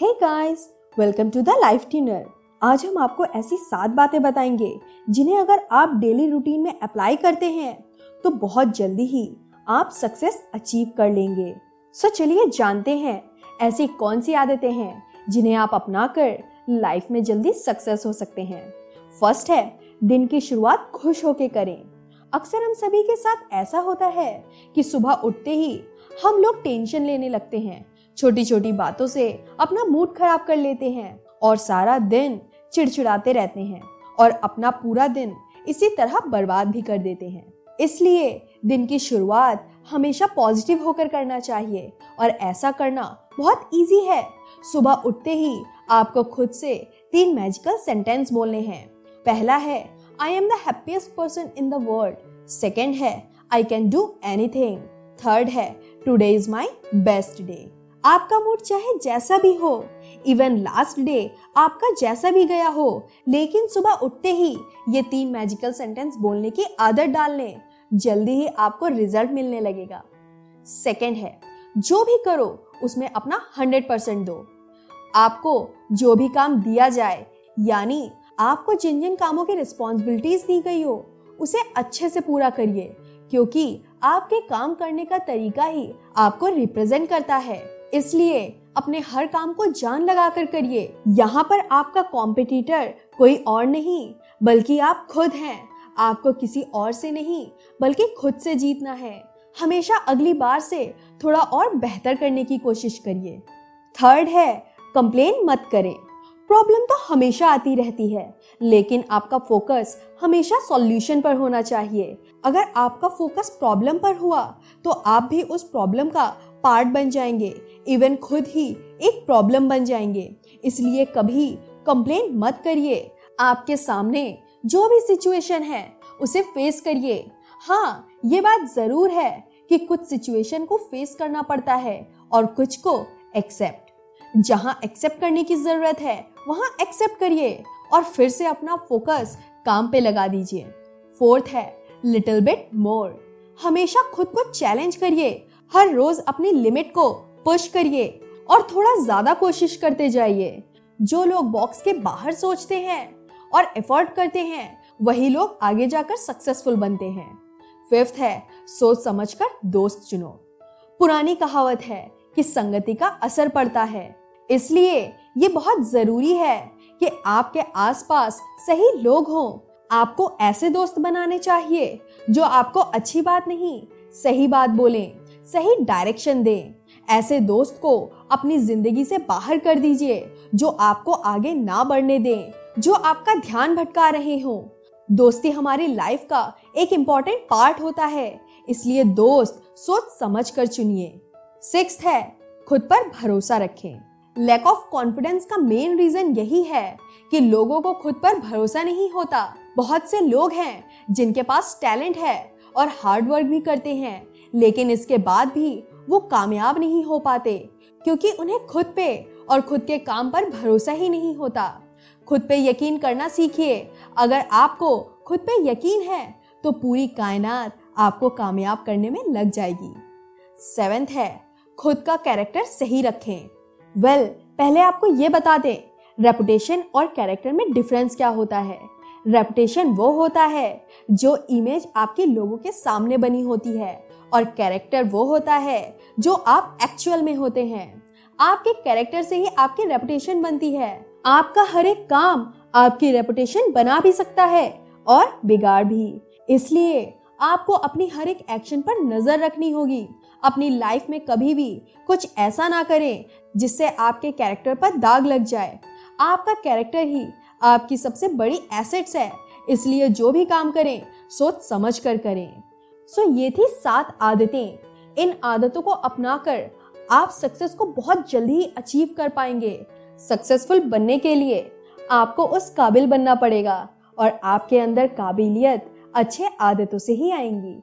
Hey guys welcome to the life tuner आज हम आपको ऐसी सात बातें बताएँगे, जिन्हें अगर आप डेली रूटीन में अप्लाई करते हैं तो बहुत जल्दी ही आप सक्सेस अचीव कर लेंगे। सो चलिए जानते हैं, ऐसी कौन सी आदतें हैं, जिन्हें आप अपना कर लाइफ में जल्दी सक्सेस हो सकते हैं। फ़र्स्ट है, दिन की शुरुआत खुश होके करें। अक्सर हम सभी के साथ ऐसा होता है कि सुबह उठते ही हम लोग टेंशन लेने लगते हैं छोटी छोटी बातों से अपना मूड खराब कर लेते हैं और सारा दिन चिड़चिड़ाते रहते हैं और अपना पूरा दिन इसी तरह बर्बाद भी कर देते हैं। इसलिए दिन की शुरुआत हमेशा पॉजिटिव होकर करना चाहिए और ऐसा करना बहुत इजी है। सुबह उठते ही आपको खुद से तीन मैजिकल सेंटेंस बोलने हैं। पहला है I am the happiest person in the world second है I can do anything third है today is my best day आपका मूड चाहे जैसा भी हो इवन लास्ट डे आपका जैसा भी गया हो, लेकिन सुबह उठते ही ये तीन मैजिकल सेंटेंस बोलने की आदत डाल लें, जल्दी ही आपको रिज़ल्ट मिलने लगेगा। सेकेंड है, जो भी करो, उसमें अपना हंड्रेड परसेंट दो। आपको जो भी काम दिया जाए, यानी आपको जिन जिन कामों की रिस्पॉन्सिबिलिटीज दी गई हो, उसे अच्छे से पूरा करिए, क्योंकि आपके काम करने का तरीका ही आपको रिप्रेजेंट करता है। इसलिए अपने हर काम को जान लगा कर करिए। यहाँ पर आपका कॉम्पिटिटर कोई और नहीं, बल्कि आप खुद हैं। आपको किसी और से नहीं, बल्कि खुद से जीतना है। हमेशा अगली बार से थोड़ा और बेहतर करने की कोशिश करिए। थर्ड है कंप्लेन मत करें। प्रॉब्लम तो हमेशा आती रहती है, लेकिन आपका फोकस हमेशा सॉल्यूशन पर होना चाहिए। अगर आपका फोकस प्रॉब्लम पर हुआ तो आप भी उस प्रॉब्लम का पार्ट बन जाएँगे इवन खुद ही एक प्रॉब्लम बन जाएँगे। इसलिए कभी कंप्लेन मत करिए। आपके सामने जो भी सिचुएशन है, उसे फेस करिए। हाँ ये बात ज़रूर है कि कुछ सिचुएशन को फेस करना पड़ता है और कुछ को एक्सेप्ट जहाँ एक्सेप्ट करने की ज़रूरत है, वहाँ एक्सेप्ट करिए और फिर से अपना फोकस काम पे लगा दीजिए। फोर्थ है लिटिल बिट मोर हमेशा खुद को चैलेंज करिए। हर रोज अपनी लिमिट को पुश करिए और थोड़ा ज़्यादा कोशिश करते जाइए। जो लोग बॉक्स के बाहर सोचते हैं और एफर्ट करते हैं, वही लोग आगे जाकर सक्सेसफुल बनते हैं। फिफ्थ है, सोच समझकर दोस्त चुनो। पुरानी कहावत है कि संगति का असर पड़ता है। इसलिए ये बहुत ज़रूरी है कि आपके आसपास सही लोग हों। आपको ऐसे दोस्त बनाने चाहिए जो आपको अच्छी बात नहीं, सही बात बोलें। सही डायरेक्शन दें। ऐसे दोस्त को अपनी ज़िंदगी से बाहर कर दीजिए, जो आपको आगे ना बढ़ने दें, जो आपका ध्यान भटका रहे हो। दोस्ती हमारी लाइफ का एक इम्पोर्टेंट पार्ट होता है, इसलिए दोस्त सोच समझ कर चुनिए। सिक्स है, खुद पर भरोसा रखें। लैक ऑफ़ कॉन्फिडेंस का मेन रीजन यही है कि लोगों को खुद पर भरोसा नहीं होता। बहुत से लोग हैं जिनके पास टैलेंट है और हार्ड वर्क भी करते हैं। लेकिन इसके बाद भी वो कामयाब नहीं हो पाते क्योंकि उन्हें खुद पे और खुद के काम पर भरोसा ही नहीं होता। खुद पे यकीन करना सीखिए अगर आपको खुद पे यकीन है तो पूरी कायनात आपको कामयाब करने में लग जाएगी। सेवेंथ है खुद का कैरेक्टर सही रखें। वेल well, पहले आपको ये बता दें रेपुटेशन और कैरेक्टर में डिफरेंस क्या होता है। रेपुटेशन वो होता है जो इमेज आपके लोगों के सामने बनी होती है और कैरेक्टर वो होता है जो आप एक्चुअल में होते हैं। आपके कैरेक्टर से ही आपकी रेपुटेशन बनती है। आपका हर एक काम आपकी रेपुटेशन बना भी सकता है और बिगाड़ भी। इसलिए आपको अपनी हर एक एक्शन पर नज़र रखनी होगी। अपनी लाइफ में कभी भी कुछ ऐसा ना करें जिससे आपके कैरेक्टर पर दाग लग जाए। आपका कैरेक्टर ही आपकी सबसे बड़ी एसेट्स है। इसलिए जो भी काम करें, सोच समझ कर करें। सो ये थी सात आदतें। इन आदतों को अपनाकर आप सक्सेस को बहुत जल्दी अचीव कर पाएँगे। सक्सेसफुल बनने के लिए आपको उस काबिल बनना पड़ेगा और आपके अंदर काबिलियत अच्छे आदतों से ही आएँगी।